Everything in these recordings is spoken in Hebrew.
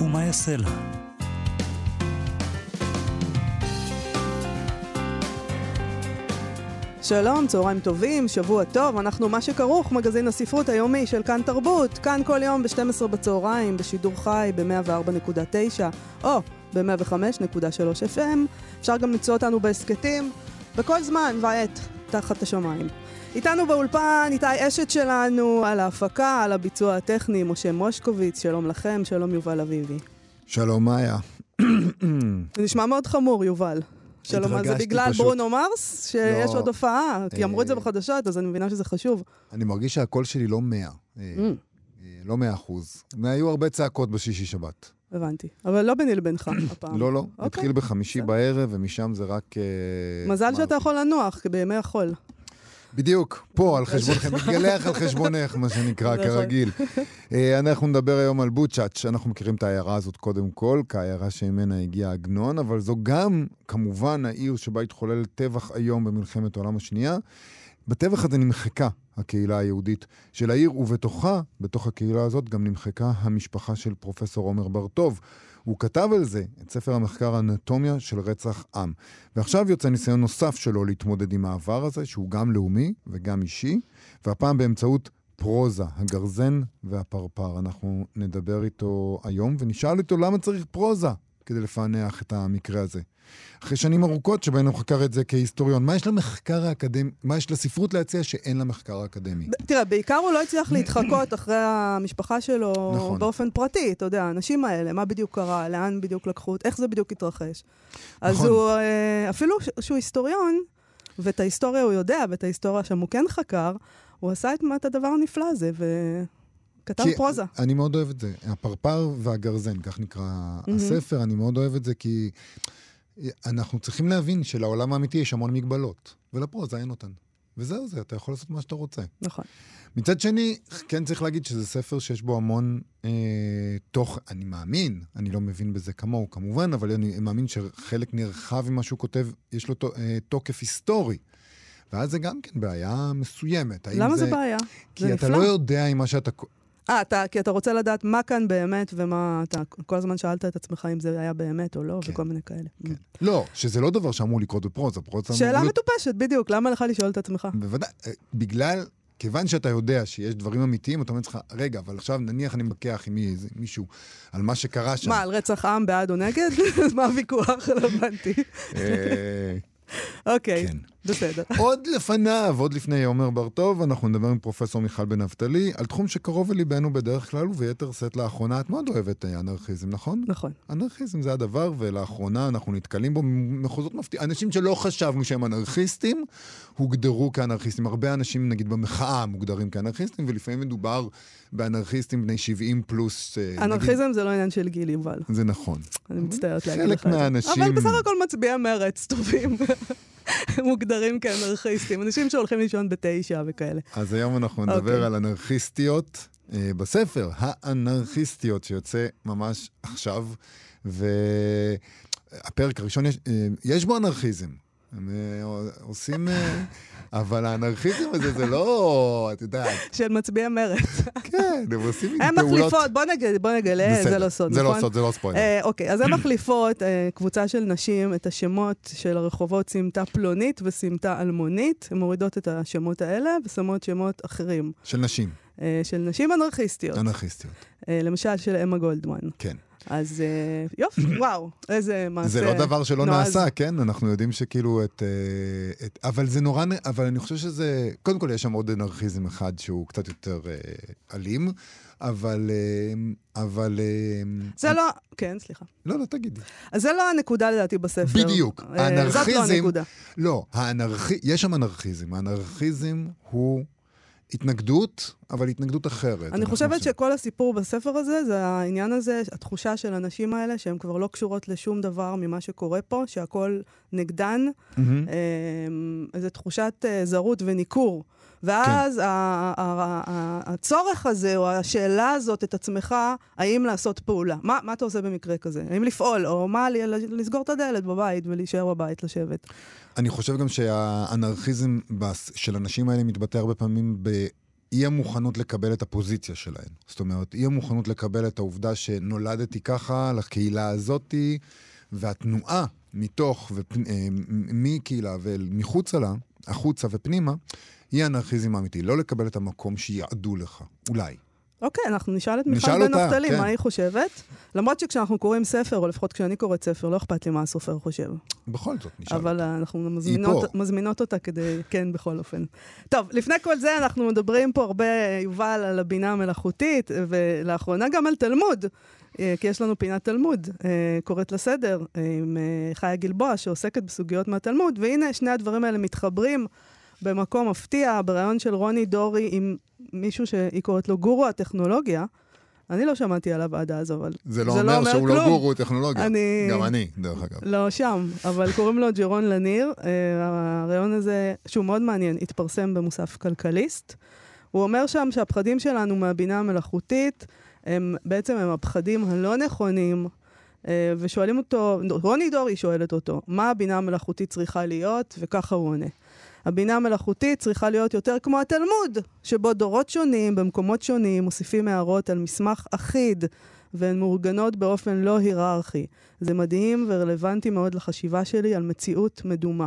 ומה יעשה לה. שלום, צהריים טובים, שבוע טוב, אנחנו מה שכרוך, מגזין הספרות היומי של כאן תרבות, כאן כל יום ב-12 בצהריים, בשידור חי ב-104.9 או ב-105.3 FM. אפשר גם למצוא אותנו בהסכתים, בכל זמן ועת, תחת השמיים. איתנו באולפן איתי אשת שלנו, על ההפקה, על הביצוע הטכני, משה מושקוביץ, שלום לכם, שלום יובל אביבי. שלום מאיה. זה נשמע מאוד חמור, יובל. שלום, אז זה בגלל פשוט. ברונו מרס, שיש לא. עוד הופעה, כי אמרו את זה אה. בחדשות, אז אני מבינה שזה חשוב. אני מרגיש שהקול שלי לא מאה. אה, Mm. אה, לא מאה אחוז. היו הרבה צעקות בשישי שבת. הבנתי. אבל לא ביני לבינך הפעם. לא, לא. אוקיי. התחיל בחמישי. בערב, ומשם זה רק... מזל שאתה יכול לנוח, כי בימי החול. בדיוק, פה, על חשבונכם, מתגלח על חשבונך, מה שנקרא, נכון. כרגיל. אה, אנחנו נדבר היום על בוצ'אץ', אנחנו מכירים את העיירה הזאת קודם כל, כעיירה שממנה הגיע עגנון, אבל זו גם, כמובן, העיר שבה התחולל טבח איום במלחמת העולם השנייה. בטבח הזה נמחקה הקהילה היהודית של העיר, ובתוכה, בתוך הקהילה הזאת, גם נמחקה המשפחה של פרופסור עומר בר-טוב. הוא כתב על זה את ספר המחקר האנטומיה של רצח עם. ועכשיו יוצא ניסיון נוסף שלו להתמודד עם העבר הזה, שהוא גם לאומי וגם אישי, והפעם באמצעות פרוזה, הגרזן והפרפר. אנחנו נדבר איתו היום ונשאל אותו למה צריך פרוזה כדי לפענח את המקרה הזה. אחרי שנים ארוכות שבהן הוא חקר את זה כהיסטוריון, מה יש למחקר האקדמי, מה יש לספרות להציע שאין למחקר האקדמי? תראה, בעיקר הוא לא הצליח להתחקות אחרי המשפחה שלו נכון. באופן פרטי, אתה יודע, האנשים האלה, מה בדיוק קרה, לאן בדיוק לקחו, איך זה בדיוק התרחש. אז נכון. הוא, אה, אפילו שהוא היסטוריון, ואת ההיסטוריה הוא יודע, ואת ההיסטוריה שם הוא כן חקר, הוא עשה את, את הדבר הנפלא הזה, וכתב כי פרוזה. אני מאוד אוהב את זה. הפרפר והגרזן, כך נקרא מהמם. הספר, אני מאוד אוהב את זה כי אנחנו צריכים להבין שלעולם האמיתי יש המון מגבלות, ולפרוזה אין אותן. וזהו זה, אתה יכול לעשות מה שאתה רוצה. נכון. מצד שני, כן צריך להגיד שזה ספר שיש בו המון אה, תוך, אני מאמין, אני לא מבין בזה כמוהו כמובן, אבל אני מאמין שחלק נרחב ממה שהוא כותב, יש לו אה, תוקף היסטורי. ואז זה גם כן בעיה מסוימת. למה זה בעיה? כי זה אתה נפלא. לא יודע אם מה שאתה... אה, אתה, כי אתה רוצה לדעת מה כאן באמת, ומה אתה כל הזמן שאלת את עצמך אם זה היה באמת או לא, כן. וכל מיני כאלה. כן. לא, שזה לא דבר שאמור לקרות בפרוזה. פרוזה אמור שאלה. מטופשת, בדיוק, למה לך לשאול את עצמך? בוודאי, אה, בגלל, כיוון שאתה יודע שיש דברים אמיתיים, אתה אומר לעצמך, רגע, אבל עכשיו נניח אני מתווכח עם מי- איזה- מישהו על מה שקרה שם. מה, על רצח עם בעד או נגד? מה הוויכוח? לא הבנתי. אוקיי, כן. בסדר. עוד לפניו, עוד לפני עומר בר-טוב, אנחנו נדבר עם פרופסור מיכל בן נפתלי על תחום שקרוב לליבנו בדרך כלל, וביתר שאת לאחרונה. את מאוד אוהבת אה, אנרכיזם, נכון? נכון. אנרכיזם זה הדבר, ולאחרונה אנחנו נתקלים בו במחוזות מפתיעים. אנשים שלא חשבנו שהם אנרכיסטים, הוגדרו כאנרכיסטים. הרבה אנשים, נגיד במחאה, מוגדרים כאנרכיסטים, ולפעמים מדובר באנרכיסטים בני 70 פלוס. אה, נגיד- אנרכיזם זה לא עניין של גיל, יובל. זה נכון. אני מצטערת להגיד חלק לך את זה. מהאנשים- אבל בסך הכל מצביעי מרץ טובים. מוגדרים כאנרכיסטים. אנשים שהולכים לישון בתשע וכאלה. אז היום אנחנו נדבר אוקיי. על אנרכיסטיות אה, בספר, האנרכיסטיות, שיוצא ממש עכשיו, והפרק הראשון, יש, אה, יש בו אנרכיזם. הם אה, עושים... אבל האנרכיזם הזה זה לא, את יודעת, של מצביעי מרץ. כן, הם עושים הן פעולות... מחליפות, בוא נגלה, בוא נגלה, זה לא סוד, זה נכון? לא סוד, זה לא ספוילר. אה, אוקיי, אז הן מחליפות, אה, קבוצה של נשים, את השמות של הרחובות סמטה פלונית וסמטה אלמונית. הן מורידות את השמות האלה ושמות שמות אחרים, של נשים, אה, של נשים אנרכיסטיות. אנרכיסטיות. אה, למשל של אמה גולדמן. כן. אז אה, יופי, וואו, איזה מעשה. זה לא דבר שלא. נעשה, כן? אנחנו יודעים שכאילו את, אה, את... אבל זה נורא... אבל אני חושב שזה... קודם כל, יש שם עוד אנרכיזם אחד שהוא קצת יותר אה, אלים, אבל... אה, אבל... אה, זה לא, כן, סליחה. לא, לא, תגידי. אז זה לא הנקודה לדעתי בספר. בדיוק. אה, זאת לא האנרכיזם- הנקודה. לא, האנרכי... יש שם אנרכיזם. האנרכיזם הוא... התנגדות, אבל התנגדות אחרת. אני חושבת שכל הסיפור בספר הזה, זה העניין הזה, התחושה של הנשים האלה, שהן כבר לא קשורות לשום דבר ממה שקורה פה, שהכל נגדן, Mm-hmm. איזו תחושת אה, זרות וניכור. ואז כן. הצורך הזה, או השאלה הזאת את עצמך, האם לעשות פעולה. מה, מה אתה עושה במקרה כזה? האם לפעול, או מה, לסגור את הדלת בבית ולהישאר בבית, לשבת. אני חושב גם שהאנרכיזם של הנשים האלה מתבטא הרבה פעמים באי המוכנות לקבל את הפוזיציה שלהן. זאת אומרת, אי המוכנות לקבל את העובדה שנולדתי ככה, לקהילה הזאתי, והתנועה מתוך, ופ... אה, ומחוצה לה, החוצה ופנימה, היא אנרכיזם האמיתי. לא לקבל את המקום שיעדו לך, אולי. אוקיי, אנחנו נשאל את מיכל בן נפתלי, כן. מה היא חושבת. למרות שכשאנחנו קוראים ספר, או לפחות כשאני קוראת ספר, לא אכפת לי מה הסופר חושב. בכל זאת, נשאל אבל אותה. אנחנו מזמינות. מזמינות אותה כדי, כן, בכל אופן. טוב, לפני כל זה אנחנו מדברים פה הרבה, יובל, על הבינה המלאכותית, ולאחרונה גם על תלמוד. אה, כי יש לנו פינת תלמוד, אה, קוראת לסדר, אה, עם חיה גלבוע, שעוסקת בסוגיות מהתלמוד, והנה שני הדברים האלה מתחברים במקום מפתיע, בריאיון של רוני דורי עם מישהו שהיא קוראת לו גורו הטכנולוגיה. אני לא שמעתי עליו עד אז, אבל זה לא אומר שהוא לא כלום. גורו טכנולוגיה. אני- גם אני, דרך אגב. לא שם, אבל קוראים לו ג'רון לניר. אה, הרעיון הזה, שהוא מאוד מעניין, התפרסם במוסף כלכליסט. הוא אומר שם שהפחדים שלנו מהבינה המלאכותית, הם בעצם הם הפחדים הלא נכונים, אה, ושואלים אותו, רוני דורי שואלת אותו, מה הבינה המלאכותית צריכה להיות, וככה הוא עונה. הבינה המלאכותית צריכה להיות יותר כמו התלמוד, שבו דורות שונים, במקומות שונים, מוסיפים הערות על מסמך אחיד, והן מאורגנות באופן לא היררכי. זה מדהים ורלוונטי מאוד לחשיבה שלי על מציאות מדומה.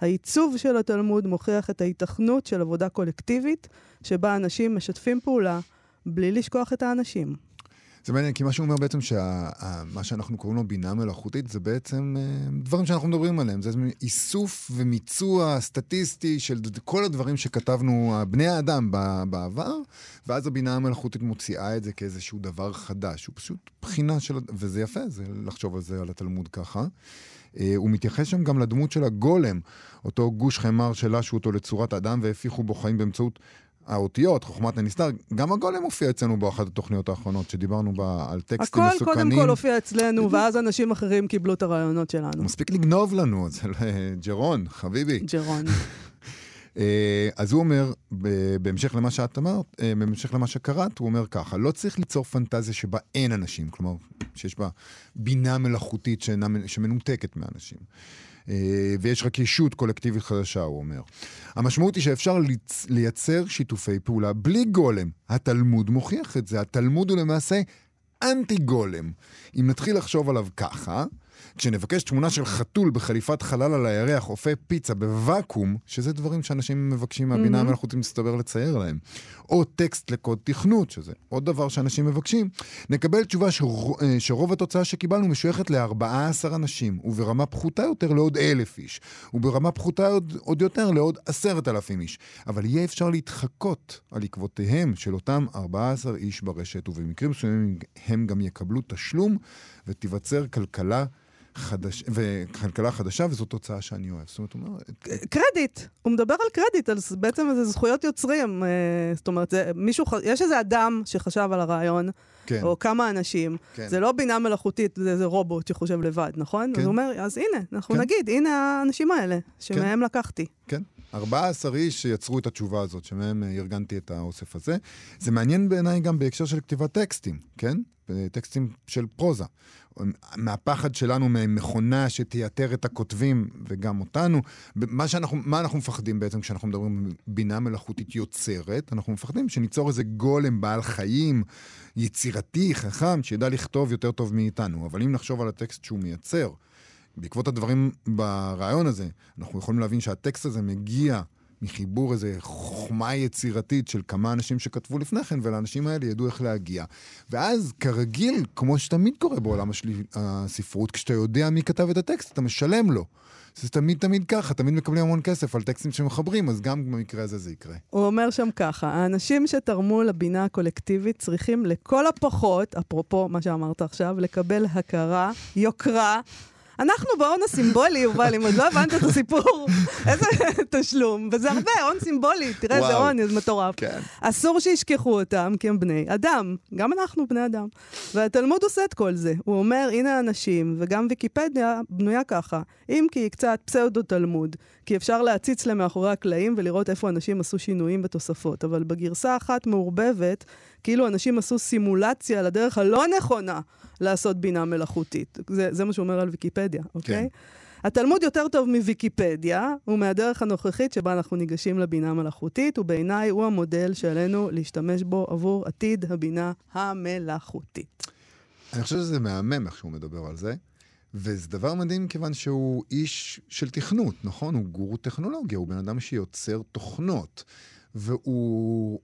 העיצוב של התלמוד מוכיח את ההיתכנות של עבודה קולקטיבית, שבה אנשים משתפים פעולה בלי לשכוח את האנשים. זה מעניין, כי מה שהוא אומר בעצם שמה שאנחנו קוראים לו בינה מלאכותית זה בעצם אה, דברים שאנחנו מדברים עליהם. זה איסוף ומיצוע סטטיסטי של כל הדברים שכתבנו, בני האדם בעבר, ואז הבינה המלאכותית מוציאה את זה כאיזשהו דבר חדש. הוא פשוט בחינה של... וזה יפה, זה לחשוב על זה, על התלמוד ככה. אה, הוא מתייחס שם גם לדמות של הגולם, אותו גוש חמר שלשו אותו לצורת אדם והפיחו בו חיים באמצעות האותיות, חוכמת הנסתר. גם הגולם הופיע אצלנו באחת התוכניות האחרונות, שדיברנו בה על טקסטים הכל מסוכנים. קודם כל הופיע אצלנו, ואז אנשים אחרים קיבלו את הרעיונות שלנו. מספיק לגנוב לנו, אז אה, ג'רון, חביבי. ג'רון. אה, אז הוא אומר, בהמשך למה שאת אמרת, אה, בהמשך למה שקראת, הוא אומר ככה, לא צריך ליצור פנטזיה שבה אין אנשים, כלומר, שיש בה בינה מלאכותית שמנותקת מאנשים. אה, ויש רק ישות קולקטיבית חדשה, הוא אומר. המשמעות היא שאפשר לייצר שיתופי פעולה בלי גולם. התלמוד מוכיח את זה. התלמוד הוא למעשה אנטי גולם. אם נתחיל לחשוב עליו ככה, כשנבקש תמונה של חתול בחליפת חלל על הירח, אופה פיצה בוואקום, שזה דברים שאנשים מבקשים מהבינה המלאכותית מסתבר לצייר להם, או טקסט לקוד תכנות, שזה עוד דבר שאנשים מבקשים, נקבל תשובה שרוב, אה, שרוב התוצאה שקיבלנו משויכת ל-14 אנשים, וברמה פחותה יותר לעוד אלף איש, וברמה פחותה עוד, עוד יותר לעוד עשרת אלפים איש. אבל יהיה אפשר להתחקות על עקבותיהם של אותם 14 איש ברשת, ובמקרים מסוימים הם גם יקבלו תשלום, ותיווצר כלכלה חדש, וכלכלה חדשה, וזו תוצאה שאני אוהב. זאת אומרת, הוא אומר, קרדיט, הוא מדבר על קרדיט, על בעצם איזה זכויות יוצרים. אה, זאת אומרת, זה, מישהו, יש איזה אדם שחשב על הרעיון, כן, או כמה אנשים. כן. זה לא בינה מלאכותית, זה איזה רובוט שחושב לבד, נכון? כן. אז הוא אומר, אז הנה, אנחנו כן. נגיד, הנה האנשים האלה, שמהם לקחתי. כן. 14 איש שיצרו את התשובה הזאת, שמהם אה, ארגנתי את האוסף הזה. זה מעניין בעיניי גם בהקשר של כתיבת טקסטים, כן? טקסטים של פרוזה. מהפחד שלנו ממכונה שתייתר את הכותבים וגם אותנו. מה, שאנחנו, מה אנחנו מפחדים בעצם כשאנחנו מדברים על בינה מלאכותית יוצרת? אנחנו מפחדים שניצור איזה גולם בעל חיים, יצירתי, חכם, שידע לכתוב יותר טוב מאיתנו. אבל אם נחשוב על הטקסט שהוא מייצר, בעקבות הדברים ברעיון הזה, אנחנו יכולים להבין שהטקסט הזה מגיע מחיבור איזה חוכמה יצירתית של כמה אנשים שכתבו לפני כן, ולאנשים האלה ידעו איך להגיע. ואז, כרגיל, כמו שתמיד קורה בעולם השלי, הספרות, כשאתה יודע מי כתב את הטקסט, אתה משלם לו. זה תמיד תמיד ככה, תמיד מקבלים המון כסף על טקסטים שמחברים, אז גם במקרה הזה זה יקרה. הוא אומר שם ככה, האנשים שתרמו לבינה הקולקטיבית צריכים לכל הפחות, אפרופו מה שאמרת עכשיו, לקבל הכרה, יוקרה, אנחנו בהון הסימבולי, יובל, אם עוד לא הבנת את הסיפור, איזה תשלום. וזה הרבה, הון סימבולי, תראה איזה. הון, זה מטורף. כן. אסור שישכחו אותם, כי הם בני אדם. גם אנחנו בני אדם. והתלמוד עושה את כל זה. הוא אומר, הנה האנשים, וגם ויקיפדיה בנויה ככה. אם כי היא קצת פסאודו-תלמוד, כי אפשר להציץ להם מאחורי הקלעים ולראות איפה אנשים עשו שינויים בתוספות. אבל בגרסה אחת מעורבבת, כאילו אנשים עשו סימולציה לדרך הלא נכונה לעשות בינה מלאכותית. זה, זה מה שהוא אומר על ויקיפדיה, אוקיי? כן. התלמוד יותר טוב מוויקיפדיה, ומהדרך הנוכחית שבה אנחנו ניגשים לבינה המלאכותית, ובעיניי הוא המודל שעלינו להשתמש בו עבור עתיד הבינה המלאכותית. אני חושב שזה מהמם איך שהוא מדבר על זה, וזה דבר מדהים כיוון שהוא איש של תכנות, נכון? הוא גורו טכנולוגיה, הוא בן אדם שיוצר תוכנות. והוא...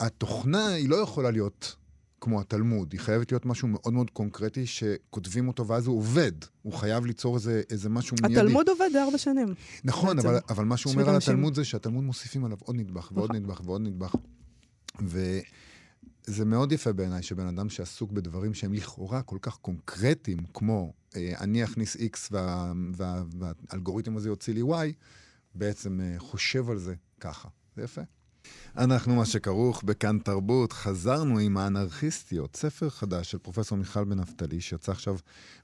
התוכנה היא לא יכולה להיות כמו התלמוד, היא חייבת להיות משהו מאוד מאוד קונקרטי שכותבים אותו ואז הוא עובד. הוא חייב ליצור איזה, איזה משהו מיידי. התלמוד עובד די הרבה שנים. נכון, בעצם. אבל, אבל מה שהוא אומר על אנשים. התלמוד זה שהתלמוד מוסיפים עליו עוד נדבך ועוד נכון. נדבך ועוד נדבך. וזה מאוד יפה בעיניי שבן אדם שעסוק בדברים שהם לכאורה כל כך קונקרטיים, כמו אה, אני אכניס X וה, וה, והאלגוריתם הזה יוציא לי Y, בעצם אה, חושב על זה ככה. זה יפה. אנחנו מה שכרוך בכאן תרבות, חזרנו עם האנרכיסטיות, ספר חדש של פרופסור מיכל בן נפתלי, שיצא עכשיו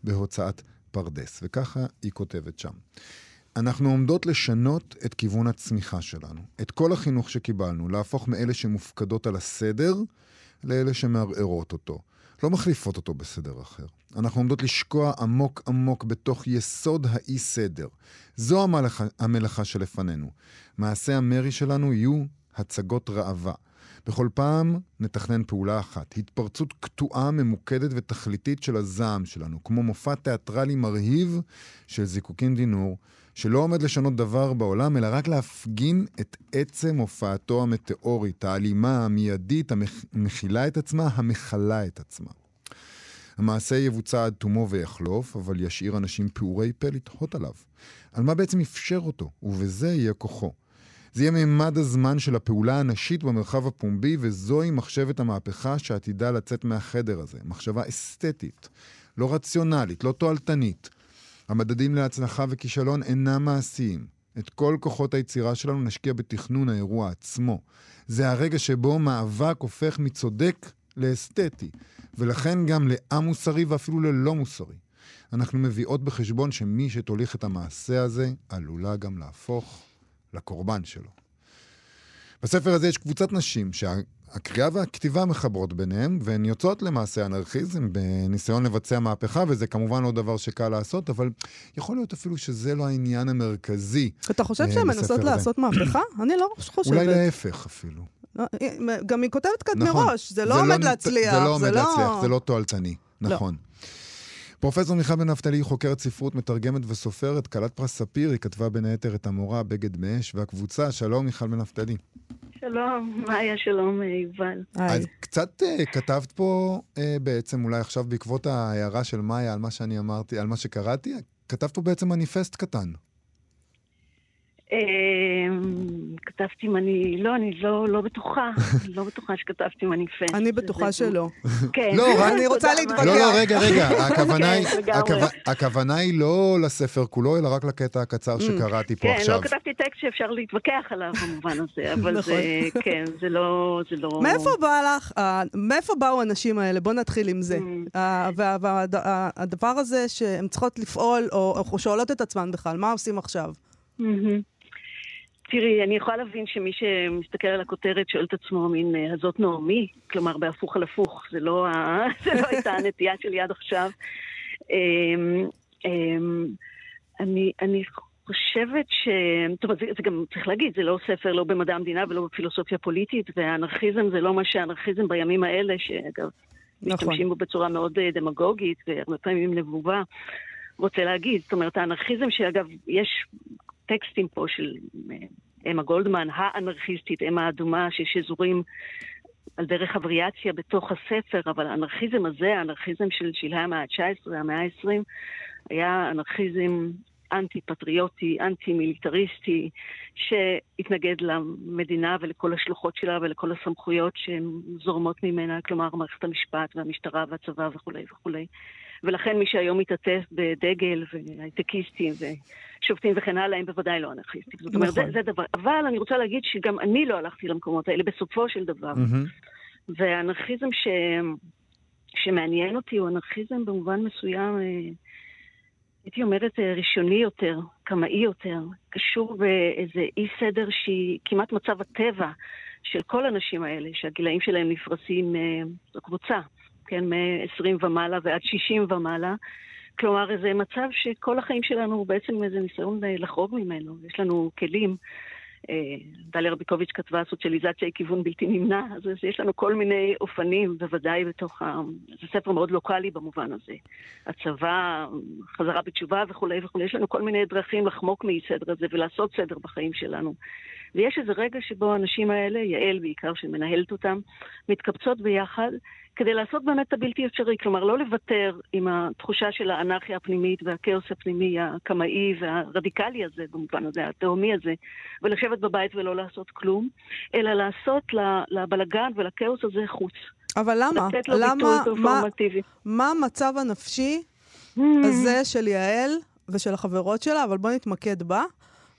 בהוצאת פרדס, וככה היא כותבת שם. אנחנו עומדות לשנות את כיוון הצמיחה שלנו, את כל החינוך שקיבלנו, להפוך מאלה שמופקדות על הסדר לאלה שמערערות אותו. לא מחליפות אותו בסדר אחר. אנחנו עומדות לשקוע עמוק עמוק בתוך יסוד האי-סדר. זו המלאכה, המלאכה שלפנינו. מעשי המרי שלנו יהיו הצגות ראווה. בכל פעם נתכנן פעולה אחת, התפרצות קטועה, ממוקדת ותכליתית של הזעם שלנו, כמו מופע תיאטרלי מרהיב של זיקוקין דינור, שלא עומד לשנות דבר בעולם, אלא רק להפגין את עצם הופעתו המטאורית, האלימה, המיידית, המכילה את עצמה, המכלה את עצמה. המעשה יבוצע עד תומו ויחלוף, אבל ישאיר אנשים פעורי פה לתהות עליו. על מה בעצם אפשר אותו, ובזה יהיה כוחו. זה יהיה מימד הזמן של הפעולה הנשית במרחב הפומבי, וזוהי מחשבת המהפכה שעתידה לצאת מהחדר הזה. מחשבה אסתטית, לא רציונלית, לא תועלתנית. המדדים להצלחה וכישלון אינם מעשיים. את כל כוחות היצירה שלנו נשקיע בתכנון האירוע עצמו. זה הרגע שבו מאבק הופך מצודק לאסתטי, ולכן גם א-מוסרי ואפילו ללא מוסרי. אנחנו מביאות בחשבון שמי שתוליך את המעשה הזה עלולה גם להפוך לקורבן שלו. בספר הזה יש קבוצת נשים שהקריאה והכתיבה מחברות ביניהם, והן יוצאות למעשה אנרכיזם בניסיון לבצע מהפכה, וזה כמובן לא דבר שקל לעשות, אבל יכול להיות אפילו שזה לא העניין המרכזי. אתה חושב אה, שהן מנסות. לעשות מהפכה? אני לא חושבת. אולי להפך אפילו. לא, גם היא כותבת כאן נכון. מראש, זה לא עומד להצליח. זה לא עומד להצליח, זה לא תועלתני. נכון. פרופסור מיכל בן נפתלי היא חוקרת ספרות, מתרגמת וסופרת, כלת פרס ספיר, היא כתבה בין היתר את המורה בגד מאש והקבוצה. שלום, מיכל בן נפתלי. שלום, מאיה, שלום, אה, יובל. היי. אז קצת uh, כתבת פה uh, בעצם, אולי עכשיו בעקבות ההערה של מאיה על מה שאני אמרתי, על מה שקראתי, כתבת פה בעצם מניפסט קטן. אה, כתבתי מני... לא, אני לא לא בטוחה. לא בטוחה שכתבתי מניפסט. אני בטוחה זה- שלא. כן. לא, רק- אני רוצה להתווכח. לא. לא, רגע, רגע, הכוונה היא, כן. הכוונה- היא לא לספר כולו, אלא רק לקטע הקצר שקראתי פה כן, עכשיו. לא כתבתי טקסט שאפשר להתווכח עליו במובן הזה, אבל נכון. זה, כן, זה לא... זה לא... מאיפה בא לך, מאיפה באו האנשים האלה? בוא נתחיל עם זה. Mm. והדבר הזה שהן צריכות לפעול, או שואלות את עצמן בכלל, מה עושים עכשיו? מהמם. תראי, אני יכולה להבין שמי שמסתכל על הכותרת שואל את עצמו מין, אה, הזאת נעמי? כלומר, בהפוך על הפוך. זה לא, ה... זה לא הייתה הנטייה שלי עד עכשיו. אמ, אמ, אני, אני חושבת ש... טוב, אז זה, זה גם, צריך להגיד, זה לא ספר לא במדע המדינה ולא בפילוסופיה פוליטית, והאנרכיזם זה לא מה שהאנרכיזם בימים האלה, שאגב, נכון. משתמשים בו בצורה מאוד אה, דמגוגית, והרבה פעמים נבובה, רוצה להגיד. זאת אומרת, האנרכיזם שאגב, יש טקסטים פה של אה, אמה גולדמן, האנרכיסטית, אמה האדומה, ששזורים על דרך הווריאציה בתוך הספר, אבל האנרכיזם הזה, האנרכיזם של שלהי המאה ה-19, המאה ה-20, היה אנרכיזם אנטי-פטריוטי, אנטי-מיליטריסטי, שהתנגד למדינה ולכל השלוחות שלה ולכל הסמכויות שהן זורמות ממנה, כלומר מערכת המשפט והמשטרה והצבא וכולי וכולי. ולכן מי שהיום מתעטף בדגל והייטקיסטים ושופטים וכן הלאה, הם בוודאי לא אנרכיסטים. זאת אומרת, נכון. זה, זה דבר. אבל אני רוצה להגיד שגם אני לא הלכתי למקומות האלה בסופו של דבר. מהמם. והאנרכיזם ש... שמעניין אותי הוא אנרכיזם במובן מסוים, אה, הייתי אומרת, אה, ראשוני יותר, קמאי יותר, קשור באיזה אי סדר שהיא כמעט מצב הטבע של כל הנשים האלה, שהגילאים שלהם נפרסים, אה, זו קבוצה, כן, מ-20 ומעלה ועד 60 ומעלה. כלומר, איזה מצב שכל החיים שלנו הוא בעצם איזה ניסיון לחרוג ממנו. יש לנו כלים. אה, דליה רביקוביץ' כתבה, סוציאליזציה היא כיוון בלתי נמנע, אז יש לנו כל מיני אופנים, בוודאי בתוך ה... זה ספר מאוד לוקאלי במובן הזה. הצבא, חזרה בתשובה וכולי וכולי, יש לנו כל מיני דרכים לחמוק מאי סדר הזה ולעשות סדר בחיים שלנו. ויש איזה רגע שבו האנשים האלה, יעל בעיקר, שמנהלת אותם, מתקבצות ביחד כדי לעשות באמת את הבלתי אפשרי. כלומר, לא לוותר עם התחושה של האנרכיה הפנימית והכאוס הפנימי הקמאי והרדיקלי הזה, במובן הזה, התהומי הזה, ולשבת בבית ולא לעשות כלום, אלא לעשות לבלגן ולכאוס הזה חוץ. אבל למה? לתת לו למה, ביטוי פרפורמטיבי. מה המצב הנפשי Mm. הזה של יעל ושל החברות שלה, אבל בואי נתמקד בה.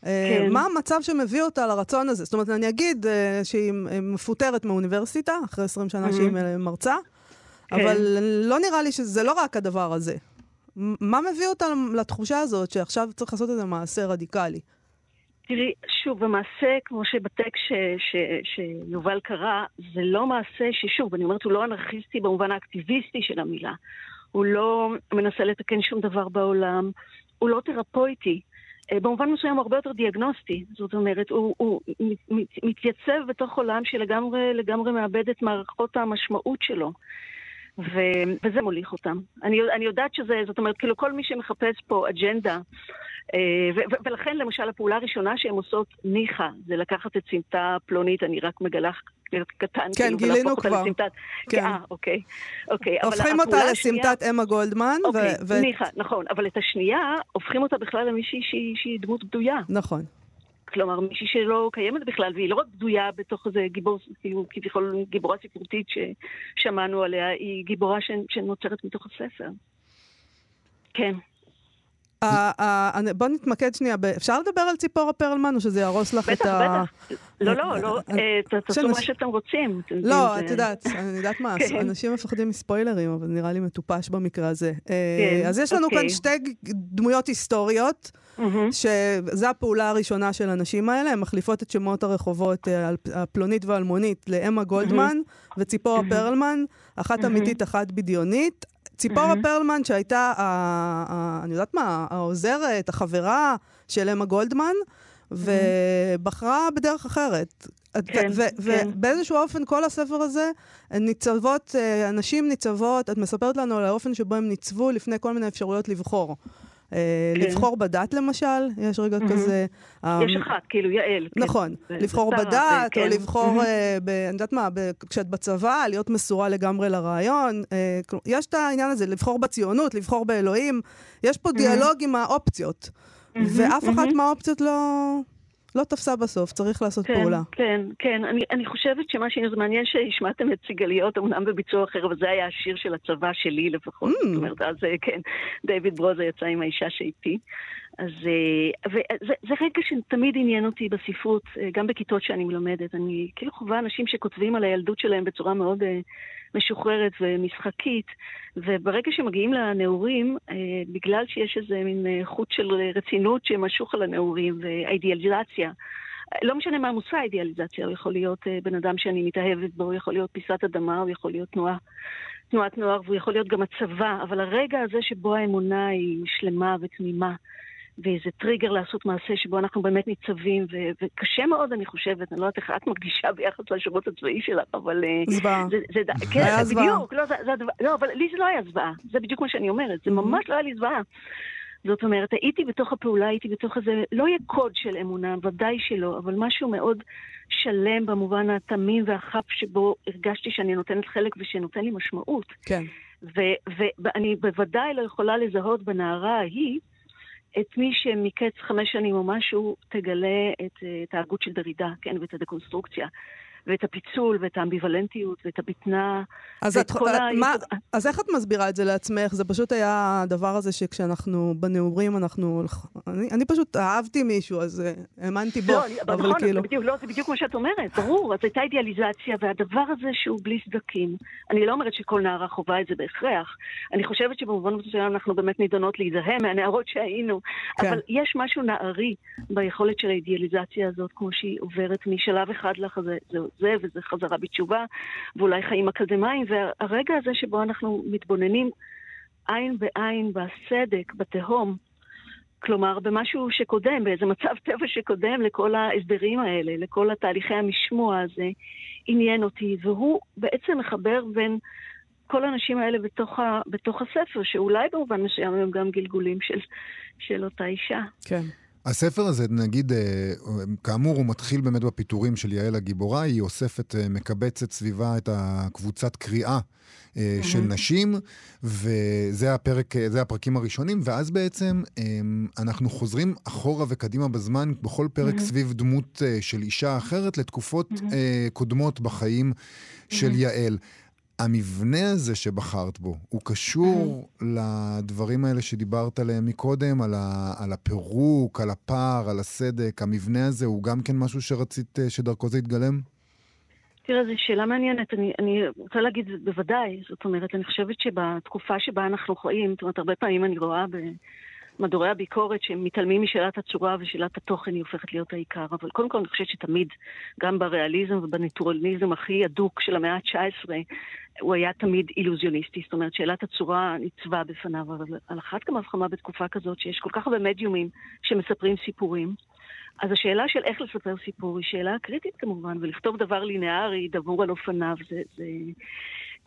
אה, כן. מה המצב שמביא אותה לרצון הזה? זאת אומרת, אני אגיד אה, שהיא מפוטרת מהאוניברסיטה, אחרי 20 שנה שהיא אה, מרצה, כן. אבל לא נראה לי שזה לא רק הדבר הזה. מה מביא אותה לתחושה הזאת שעכשיו צריך לעשות איזה מעשה רדיקלי? תראי, שוב, המעשה, כמו שבטקסט ש- ש- שיובל קרא, זה לא מעשה ששוב, אני אומרת, הוא לא אנרכיסטי במובן האקטיביסטי של המילה. הוא לא מנסה לתקן שום דבר בעולם, הוא לא תרפויטי. אה, במובן מסוים הוא הרבה יותר דיאגנוסטי. זאת אומרת, הוא, הוא מת- מת- מתייצב בתוך עולם שלגמרי לגמרי מאבד את מערכות המשמעות שלו. ו... וזה מוליך אותם. אני, אני יודעת שזה, זאת אומרת, כאילו כל מי שמחפש פה אג'נדה, אה, ו- ו- ולכן למשל הפעולה הראשונה שהן עושות, ניחא, זה לקחת את סמטה פלונית, אני רק מגלה קטן, כן, כאילו, גילינו כבר. לסמטת... כן. אה, אוקיי. אוקיי. הופכים אותה השנייה- לסמטת אמה גולדמן, אוקיי, ו- ניחא, נכון. אבל את השנייה, הופכים אותה בכלל למישהי שהיא דמות בדויה. נכון. כלומר, מישהי שלא קיימת בכלל, והיא לא רק בדויה בתוך איזה גיבור, כאילו, כביכול גיבורה ספרותית ששמענו עליה, היא גיבורה ש- שנוצרת מתוך הספר. כן. ה- ה- אני- בוא נתמקד שנייה, אפשר לדבר על ציפורה פרלמן, או שזה יהרוס לך את בטח, ה... בטח. לא, לא, לא, אה, ת- תעשו מה שאתם רוצים. לא, את יודעת, אני יודעת מה, כן. אנשים מפחדים מספוילרים, אבל נראה לי מטופש במקרה הזה. אה, כן, אז יש לנו כאן אוקיי. שתי דמויות היסטוריות, מהמם. שזו הפעולה הראשונה של הנשים האלה, הן מחליפות את שמות הרחובות אה, הפלונית והאלמונית לאמה גולדמן וציפורה פרלמן, אחת אמיתית, אחת בדיונית. ציפורה פרלמן, שהייתה, ה- ה- אני יודעת מה, העוזרת, החברה של אמה גולדמן, ובחרה בדרך אחרת. כן, ו- כן. ובאיזשהו אופן כל הספר הזה, הן ניצבות, אה, הנשים ניצבות, את מספרת לנו על האופן שבו הם ניצבו לפני כל מיני אפשרויות לבחור. אה, כן. לבחור בדת למשל, יש רגע כזה. אה, יש אחת, כאילו, יעל. כן. נכון, ו- לבחור בדת, או כן. לבחור, מהמם. אה, ב- אני יודעת מה, ב- כשאת בצבא, להיות מסורה לגמרי לרעיון. כל- יש את העניין הזה, לבחור בציונות, לבחור באלוהים. יש פה דיאלוג עם האופציות. ואף אחת מהאופציות לא... לא תפסה בסוף, צריך לעשות כן, פעולה. כן, כן. אני, אני חושבת שמה שזה מעניין שהשמעתם את סיגליות, אמנם בביצוע אחר, אבל זה היה השיר של הצבא שלי לפחות. Mm. זאת אומרת, אז אה, כן, דיוויד ברוזה יצא עם האישה שאיתי. אז אה, וזה זה רגע שתמיד עניין אותי בספרות, אה, גם בכיתות שאני מלמדת. אני כאילו חווה אנשים שכותבים על הילדות שלהם בצורה מאוד משוחררת ומשחקית, וברגע שמגיעים לנעורים, אה, בגלל שיש איזה מין אה, חוט של רצינות שמשוך על הנעורים והאידיאליזציה, לא משנה מה מושא האידיאליזציה, הוא יכול להיות אה, בן אדם שאני מתאהבת בו, הוא יכול להיות פיסת אדמה, הוא יכול להיות תנועה, תנועת נוער, והוא יכול להיות גם הצבא, אבל הרגע הזה שבו האמונה היא שלמה ותמימה, ואיזה טריגר לעשות מעשה שבו אנחנו באמת ניצבים, ו- וקשה מאוד, אני חושבת, אני לא יודעת איך את מקדישה ביחס לשירות הצבאי שלך, אבל... אה, זוועה. כן, היה זוועה. בדיוק, לא, זה, זה, הדבר- לא, אבל לי זה לא היה זוועה, זה בדיוק מה שאני אומרת, זה ממש לא היה לי זוועה. זאת אומרת, הייתי בתוך הפעולה, הייתי בתוך איזה, לא יהיה קוד של אמונה, ודאי שלא, אבל משהו מאוד שלם במובן התמים והחף שבו הרגשתי שאני נותנת חלק ושנותן לי משמעות. כן. ואני בוודאי לא יכולה לזהות בנערה ההיא את מי שמקץ חמש שנים או משהו תגלה את, אה, ההגות של דרידה, כן, ואת הדקונסטרוקציה. ואת הפיצול, ואת האמביוולנטיות, ואת הבטנה, אז, ואת את, כל את, ה... מה, אז איך את מסבירה את זה לעצמך? זה פשוט היה הדבר הזה שכשאנחנו בנעורים, אנחנו... אני, אני פשוט אהבתי מישהו, אז uh, האמנתי בו, לא, אבל נכון, כאילו... זה בדיוק, לא, זה בדיוק מה שאת אומרת, ברור. אז הייתה אידיאליזציה, והדבר הזה שהוא בלי סדקים, אני לא אומרת שכל נערה חווה את זה בהכרח. אני חושבת שבמובן מסוים אנחנו באמת נידונות להיזהם מהנערות שהיינו, כן. אבל יש משהו נערי ביכולת של האידיאליזציה הזאת, כמו שהיא עוברת משלב אחד לזה, זה, זה וזה חזרה בתשובה, ואולי חיים אקדמיים, והרגע הזה שבו אנחנו מתבוננים עין בעין בסדק, בתהום, כלומר, במשהו שקודם, באיזה מצב טבע שקודם לכל ההסדרים האלה, לכל התהליכי המשמוע הזה, עניין אותי, והוא בעצם מחבר בין כל האנשים האלה בתוך, ה, בתוך הספר, שאולי במובן מסוים הם גם גלגולים של, של אותה אישה. כן. הספר הזה, נגיד, אה, כאמור, הוא מתחיל באמת בפיטורים של יעל הגיבורה, היא אוספת, אה, מקבצת סביבה את הקבוצת קריאה אה, של נשים, וזה הפרק, זה הפרקים הראשונים, ואז בעצם אה, אנחנו חוזרים אחורה וקדימה בזמן, בכל פרק סביב דמות של אישה אחרת, לתקופות קודמות בחיים של יעל. המבנה הזה שבחרת בו, הוא קשור לדברים האלה שדיברת עליהם מקודם, על, ה, על הפירוק, על הפער, על הסדק. המבנה הזה הוא גם כן משהו שרצית אה, שדרכו זה יתגלם? תראה, זו שאלה מעניינת. אני, אני רוצה להגיד בוודאי. זאת אומרת, אני חושבת שבתקופה שבה אנחנו חיים, זאת אומרת, הרבה פעמים אני רואה במדורי הביקורת שהם מתעלמים משאלת הצורה ושאלת התוכן היא הופכת להיות העיקר. אבל קודם כל אני חושבת שתמיד, גם בריאליזם ובניטורליזם הכי הדוק של המאה ה-19, הוא היה תמיד אילוזיוניסטי. זאת אומרת, שאלת הצורה ניצבה בפניו, אבל על אחת כמה וכמה בתקופה כזאת, שיש כל כך הרבה מדיומים שמספרים סיפורים. אז השאלה של איך לספר סיפור היא שאלה קריטית כמובן, ולכתוב דבר לינארי, דבור על אופניו, זה... זה...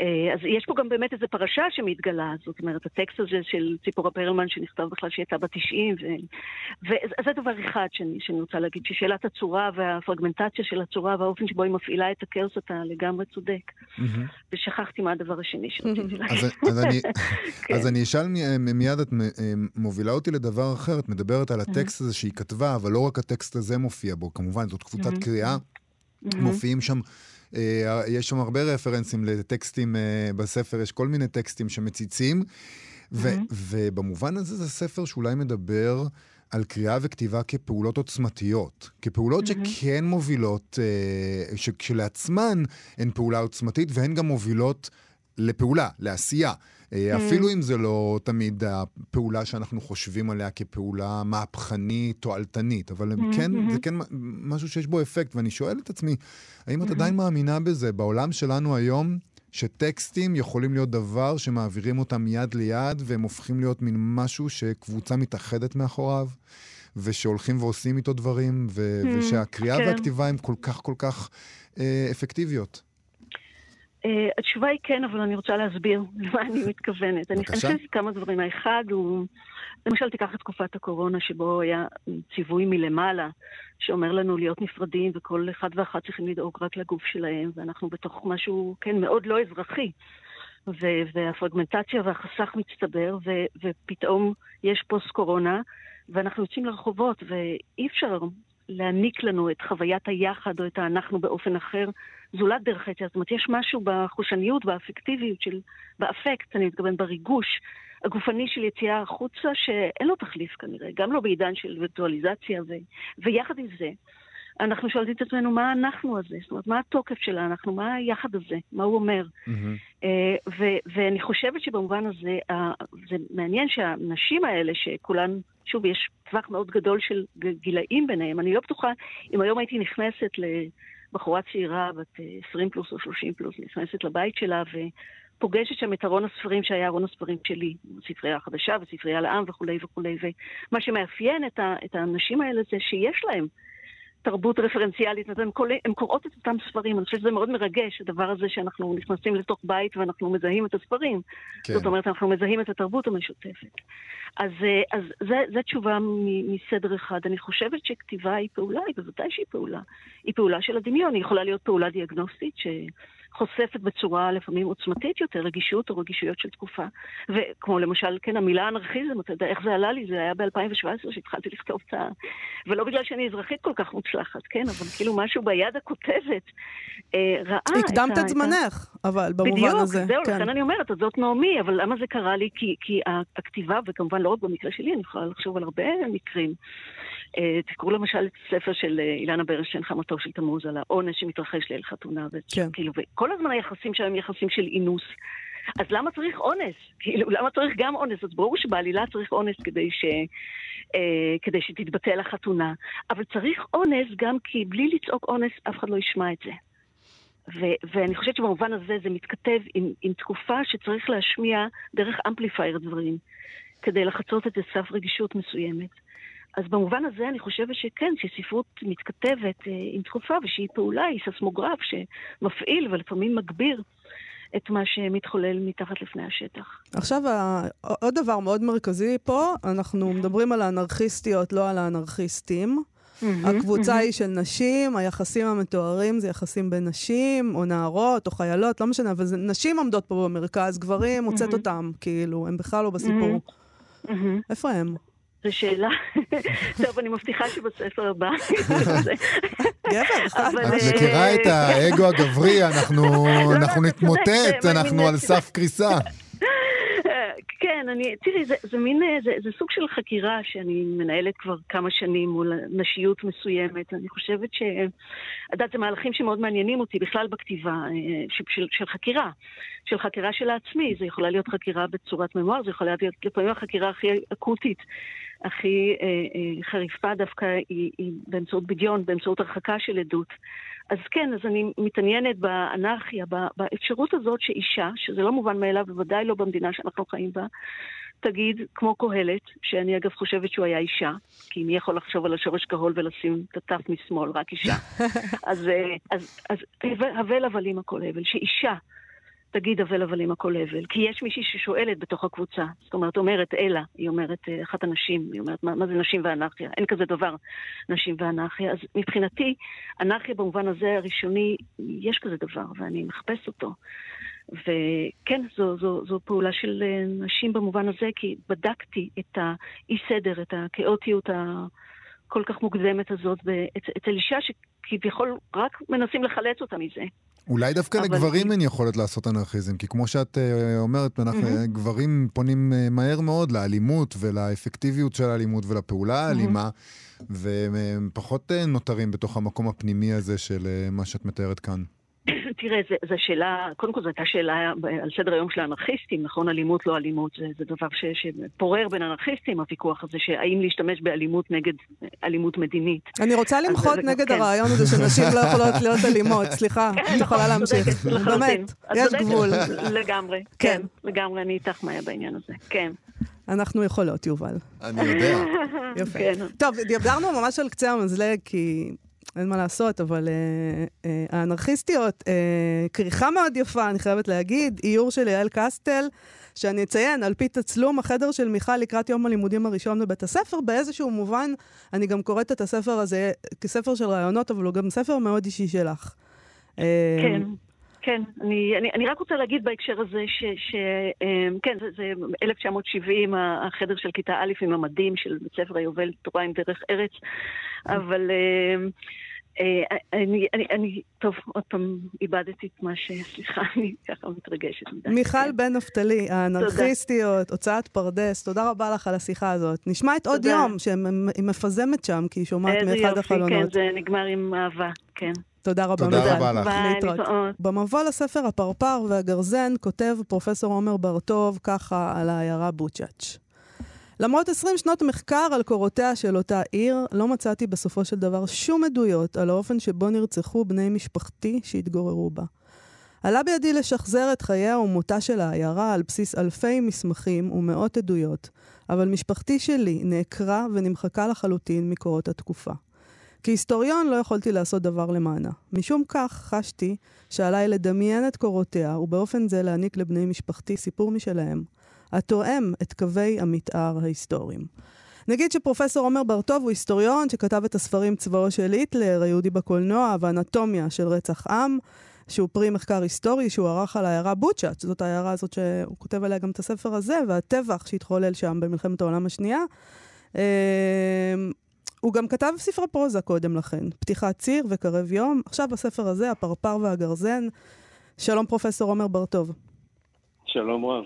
אה, אז יש פה גם באמת איזו פרשה שמתגלה, זאת אומרת, הטקסט הזה של ציפורה פרלמן שנכתב בכלל שהיא הייתה בת 90, ו... וזה דבר אחד שאני, שאני רוצה להגיד, ששאלת הצורה והפרגמנטציה של הצורה והאופן שבו היא מפעילה את הכאוס אתה לגמרי צודק. ושכחתי מה הדבר השני שרציתי להגיד. אז, אז, אני, כן. אז אני אשאל מיד, את מ- מובילה אותי לדבר אחר, את מדברת על הטקסט הזה שהיא כתבה, אבל לא רק הטקסט הזה מופיע בו, כמובן, זאת קבוצת קריאה, מופיעים שם... אה, יש שם הרבה רפרנסים לטקסטים אה, בספר, יש כל מיני טקסטים שמציצים, ו- ובמובן הזה זה ספר שאולי מדבר על קריאה וכתיבה כפעולות עוצמתיות, כפעולות שכן מובילות, אה, שכשלעצמן הן פעולה עוצמתית והן גם מובילות לפעולה, לעשייה. אה, אפילו אם זה לא תמיד הפעולה שאנחנו חושבים עליה כפעולה מהפכנית, תועלתנית, אבל כן, זה כן משהו שיש בו אפקט, ואני שואל את עצמי, האם את עדיין מאמינה בזה? בעולם שלנו היום, שטקסטים יכולים להיות דבר שמעבירים אותם מיד ליד, והם הופכים להיות מין משהו שקבוצה מתאחדת מאחוריו, ושהולכים ועושים איתו דברים, ו- ושהקריאה כן. והכתיבה הן כל כך כל כך אה, אפקטיביות. Uh, התשובה היא כן, אבל אני רוצה להסביר למה אני מתכוונת. אני. חושבת כמה דברים. האחד הוא, למשל תיקח את תקופת הקורונה, שבו היה ציווי מלמעלה, שאומר לנו להיות נפרדים, וכל אחד ואחת צריכים לדאוג רק לגוף שלהם, ואנחנו בתוך משהו, כן, מאוד לא אזרחי. ו- והפרגמנטציה והחסך מצטבר, ו- ופתאום יש פוסט-קורונה, ואנחנו יוצאים לרחובות, ואי אפשר להעניק לנו את חוויית היחד או את האנחנו באופן אחר, זולת דרך היציאה. זאת אומרת, יש משהו בחושניות, באפקטיביות של, באפקט, אני מתכוון, בריגוש הגופני של יציאה החוצה, שאין לו תחליף כנראה, גם לא בעידן של וירטואליזציה, ו... ויחד עם זה, אנחנו שואלים את עצמנו מה אנחנו הזה, זאת אומרת, מה התוקף של האנחנו, מה היחד הזה, מה הוא אומר. אה, ו- ואני חושבת שבמובן הזה, זה מעניין שהנשים האלה, שכולן, שוב, יש טווח מאוד גדול של גילאים ביניהם, אני לא בטוחה אם היום הייתי נכנסת לבחורה צעירה, בת אה, 20 פלוס או 30 פלוס, נכנסת לבית שלה ופוגשת שם את ארון הספרים שהיה ארון הספרים שלי, ספרייה החדשה וספרייה לעם וכולי וכולי, ומה שמאפיין את, ה- את האנשים האלה זה שיש להם תרבות רפרנציאלית, אז הן קול- הן קוראות את אותם ספרים. אני חושבת שזה מאוד מרגש, הדבר הזה שאנחנו נכנסים לתוך בית ואנחנו מזהים את הספרים. כן. זאת אומרת, אנחנו מזהים את התרבות המשותפת. אז, אה, אז זה, זה תשובה מ- מסדר אחד. אני חושבת שכתיבה היא פעולה, היא בוודאי שהיא פעולה. היא פעולה של הדמיון, היא יכולה להיות פעולה דיאגנוסטית, ש, חושפת בצורה לפעמים עוצמתית יותר רגישות או רגישויות של תקופה. וכמו למשל, כן, המילה אנרכיזם, אתה יודע איך זה עלה לי? זה היה ב-2017 שהתחלתי לכתוב את ה... ולא בגלל שאני אזרחית כל כך מוצלחת, כן, אבל כאילו משהו ביד הכותבת אה, ראה הקדמת את זמנך, אבל במובן בדיוק, הזה. בדיוק, זהו, כן. לכן אני אומרת, זאת נעמי, אבל למה זה קרה לי? כי, כי הכתיבה, וכמובן לא רק במקרה שלי, אני יכולה לחשוב על הרבה מקרים. אה, תקראו למשל את הספר של אה, אילנה ברנשטיין, חמותו של תמוז, על העונש שמתרחש ליל חתונה. כן. וכאילו, וכל הזמן היחסים שלהם יחסים של אינוס. אז למה צריך אונס? כאילו, למה צריך גם אונס? אז ברור שבעלילה צריך אונס כדי, ש, אה, כדי שתתבטל החתונה. אבל צריך אונס גם כי בלי לצעוק אונס, אף אחד לא ישמע את זה. ו- ואני חושבת שבמובן הזה זה מתכתב עם, עם תקופה שצריך להשמיע דרך אמפליפייר דברים, כדי לחצות את סף רגישות מסוימת. אז במובן הזה אני חושבת שכן, שספרות מתכתבת אה, עם תקופה ושהיא פעולה, היא ססמוגרף שמפעיל ולפעמים מגביר את מה שמתחולל מתחת לפני השטח. עכשיו, עוד דבר מאוד מרכזי פה, אנחנו מדברים על האנרכיסטיות, לא על האנרכיסטים. הקבוצה היא של נשים, היחסים המתוארים זה יחסים בין נשים, או נערות, או חיילות, לא משנה, אבל זה, נשים עומדות פה במרכז, גברים, מוצאת אותם, כאילו, הם בכלל לא בסיפור. איפה הם? זו שאלה. טוב, אני מבטיחה שבספר הבא. גבר, את אה, מכירה את האגו הגברי, אנחנו לא, צודק, נתמוטט, אנחנו על סף קריסה. כן, אני, תראי, זה, זה מין, אה, זה, זה סוג של חקירה שאני מנהלת כבר כמה שנים מול נשיות מסוימת. אני חושבת ש... את יודעת, זה מהלכים שמאוד מעניינים אותי בכלל בכתיבה, אה, של, של, של חקירה, של חקירה של העצמי. זה יכולה להיות חקירה בצורת ממואר, זה יכולה להיות לפעמים החקירה הכי אקוטית, הכי אה, אה, חריפה דווקא, היא, היא באמצעות בדיון, באמצעות הרחקה של עדות. אז כן, אז אני מתעניינת באנרכיה, באפשרות הזאת שאישה, שזה לא מובן מאליו, בוודאי לא במדינה שאנחנו חיים בה, תגיד, כמו קהלת, שאני אגב חושבת שהוא היה אישה, כי מי יכול לחשוב על השורש כהול ולשים את התף משמאל, רק אישה. אז, אה, אז, אז הבל הבלים הכל הבל, שאישה תגיד הבל הבלים הכל הבל. כי יש מישהי ששואלת בתוך הקבוצה, זאת אומרת, אומרת אלה, היא אומרת, אה, אחת הנשים, היא אומרת, מה, מה זה נשים ואנרכיה? אין כזה דבר, נשים ואנרכיה. אז מבחינתי, אנרכיה במובן הזה הראשוני, יש כזה דבר, ואני מחפש אותו. וכן, זו, זו, זו פעולה של אה, נשים במובן הזה, כי בדקתי את האי-סדר, את הכאוטיות הכל כך מוקדמת הזאת אצ- אצל אישה שכביכול רק מנסים לחלץ אותה מזה. אולי דווקא אבל- לגברים אין יכולת לעשות אנרכיזם, כי כמו שאת אה, אומרת, אנחנו, גברים פונים אה, מהר מאוד לאלימות ולאפקטיביות של האלימות ולפעולה האלימה, והם פחות אה, נותרים בתוך המקום הפנימי הזה של מה שאת מתארת כאן. תראה, זו שאלה, קודם כל זו הייתה שאלה על סדר היום של האנרכיסטים, נכון? אלימות, לא אלימות, זה, זה דבר ש, שפורר בין אנרכיסטים, הוויכוח הזה, שהאם להשתמש באלימות נגד אלימות מדינית. אני רוצה למחות נגד כן. הרעיון הזה שנשים לא יכולות להיות אלימות. סליחה, כן, את יכולה נכון, להמשיך. באמת, יש גבול. לגמרי, כן. כן, לגמרי, אני איתך מאיה בעניין הזה, כן. אנחנו יכולות, יובל. אני יודע. יפה. כן. טוב, דיברנו ממש על קצה המזלג, כי אין מה לעשות, אבל אה, אה, האנרכיסטיות, אה, כריכה מאוד יפה, אני חייבת להגיד, איור של יעל קסטל, שאני אציין, על פי תצלום החדר של מיכל לקראת יום הלימודים הראשון בבית הספר, באיזשהו מובן, אני גם קוראת את הספר הזה כספר של רעיונות, אבל הוא גם ספר מאוד אישי שלך. אה, כן, כן. אני, אני, אני רק רוצה להגיד בהקשר הזה ש... ש אמ, כן, זה, זה 1970, החדר של כיתה א' עם המדים של בית ספר היובל תורה עם דרך ארץ, אבל... אמ, אה, אני, אני, אני, טוב, עוד פעם איבדתי את מה ש... סליחה, אני ככה מתרגשת מדי. מיכל. בן נפתלי, האנרכיסטיות, הוצאת פרדס, תודה רבה לך על השיחה הזאת. נשמע את עוד. יום, שהיא מפזמת שם, כי היא שומעת איזה מאחד יופי, כן, החלונות. זה נגמר עם אהבה, כן. תודה רבה. תודה מיכל. רבה לך. ביי. להתראות. במבוא לספר הפרפר והגרזן כותב פרופסור עומר בר-טוב ככה על העיירה בוצ'אץ'. למרות 20 שנות מחקר על קורותיה של אותה עיר, לא מצאתי בסופו של דבר שום עדויות על האופן שבו נרצחו בני משפחתי שהתגוררו בה. עלה בידי לשחזר את חייה ומותה של העיירה על בסיס אלפי מסמכים ומאות עדויות, אבל משפחתי שלי נעקרה ונמחקה לחלוטין מקורות התקופה. כהיסטוריון לא יכולתי לעשות דבר למענה. משום כך חשתי שעליי לדמיין את קורותיה, ובאופן זה להעניק לבני משפחתי סיפור משלהם, התואם את קווי המתאר ההיסטוריים. נגיד שפרופסור עומר בר-טוב הוא היסטוריון שכתב את הספרים צבאו של היטלר, היהודי בקולנוע ואנטומיה של רצח עם, שהוא פרי מחקר היסטורי שהוא ערך על העיירה בוצ'אץ', זאת העיירה הזאת שהוא כותב עליה גם את הספר הזה, והטבח שהתחולל שם במלחמת העולם השנייה. אה, הוא גם כתב ספרי פרוזה קודם לכן, פתיחת ציר וקרב יום. עכשיו בספר הזה, הפרפר והגרזן. שלום פרופסור עומר בר-טוב. שלום רב.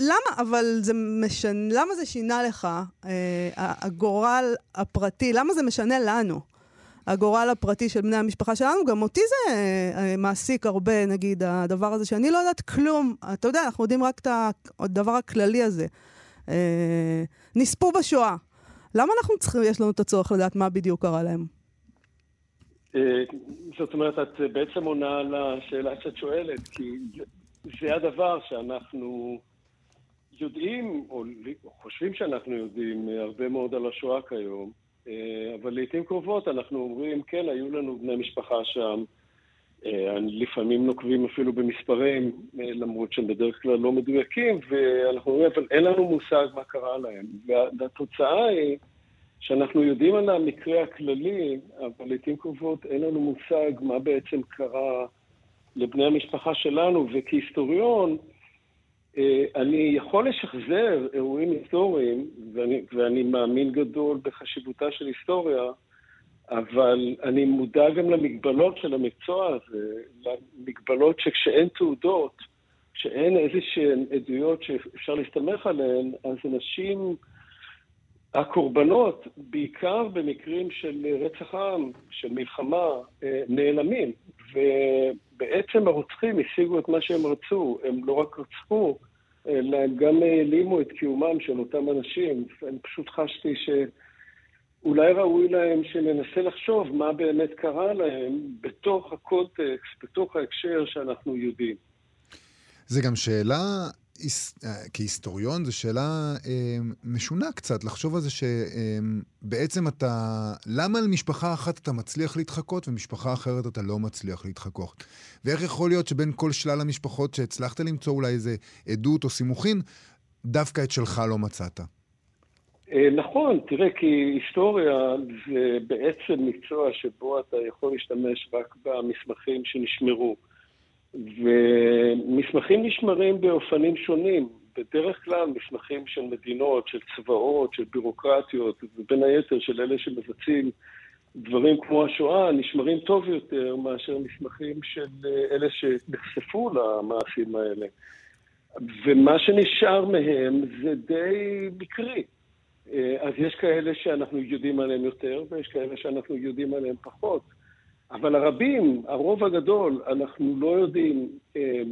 למה, אבל זה משנה, למה זה שינה לך, אה, הגורל הפרטי, למה זה משנה לנו? הגורל הפרטי של בני המשפחה שלנו, גם אותי זה אה, מעסיק הרבה, נגיד, הדבר הזה שאני לא יודעת כלום. אתה יודע, אנחנו יודעים רק את הדבר הכללי הזה. אה, נספו בשואה. למה אנחנו צריכים, יש לנו את הצורך לדעת מה בדיוק קרה להם? אה, זאת אומרת, את בעצם עונה על השאלה שאת שואלת, כי זה הדבר שאנחנו יודעים, או חושבים שאנחנו יודעים, הרבה מאוד על השואה כיום, אה, אבל לעיתים קרובות אנחנו אומרים, כן, היו לנו בני משפחה שם, אה, לפעמים נוקבים אפילו במספרים, למרות שהם בדרך כלל לא מדויקים, ואנחנו אומרים, אבל אין לנו מושג מה קרה להם. והתוצאה היא שאנחנו יודעים על המקרה הכללי, אבל לעיתים קרובות אין לנו מושג מה בעצם קרה לבני המשפחה שלנו, וכהיסטוריון, אה, אני יכול לשחזר אירועים היסטוריים, ואני, ואני מאמין גדול בחשיבותה של היסטוריה, אבל אני מודע גם למגבלות של המקצוע הזה, למגבלות שכשאין תעודות, כשאין איזה שהן עדויות שאפשר להסתמך עליהן, אז אנשים... הקורבנות, בעיקר במקרים של רצח עם, של מלחמה, אה, נעלמים. ובעצם הרוצחים השיגו את מה שהם רצו. הם לא רק רצחו, אלא הם גם העלימו את קיומם של אותם אנשים. אני פשוט חשתי שאולי ראוי להם שננסה לחשוב מה באמת קרה להם בתוך הקונטקסט, בתוך ההקשר שאנחנו יודעים. זה גם שאלה אה, כהיסטוריון זו שאלה אה, משונה קצת, לחשוב על זה שבעצם אה, אתה... למה על משפחה אחת אתה מצליח להתחקות ומשפחה אחרת אתה לא מצליח להתחקות? ואיך יכול להיות שבין כל שלל המשפחות שהצלחת למצוא אולי איזה עדות או סימוכין, דווקא את שלך לא מצאת? אה, נכון, תראה, כי היסטוריה זה בעצם מקצוע שבו אתה יכול להשתמש רק במסמכים שנשמרו. ומסמכים נשמרים באופנים שונים. בדרך כלל מסמכים של מדינות, של צבאות, של בירוקרטיות, ובין היתר של אלה שמבצעים דברים כמו השואה, נשמרים טוב יותר מאשר מסמכים של אלה שנחשפו למעשים האלה. ומה שנשאר מהם זה די מקרי. אז יש כאלה שאנחנו יודעים עליהם יותר, ויש כאלה שאנחנו יודעים עליהם פחות. אבל הרבים, הרוב הגדול, אנחנו לא יודעים, אה,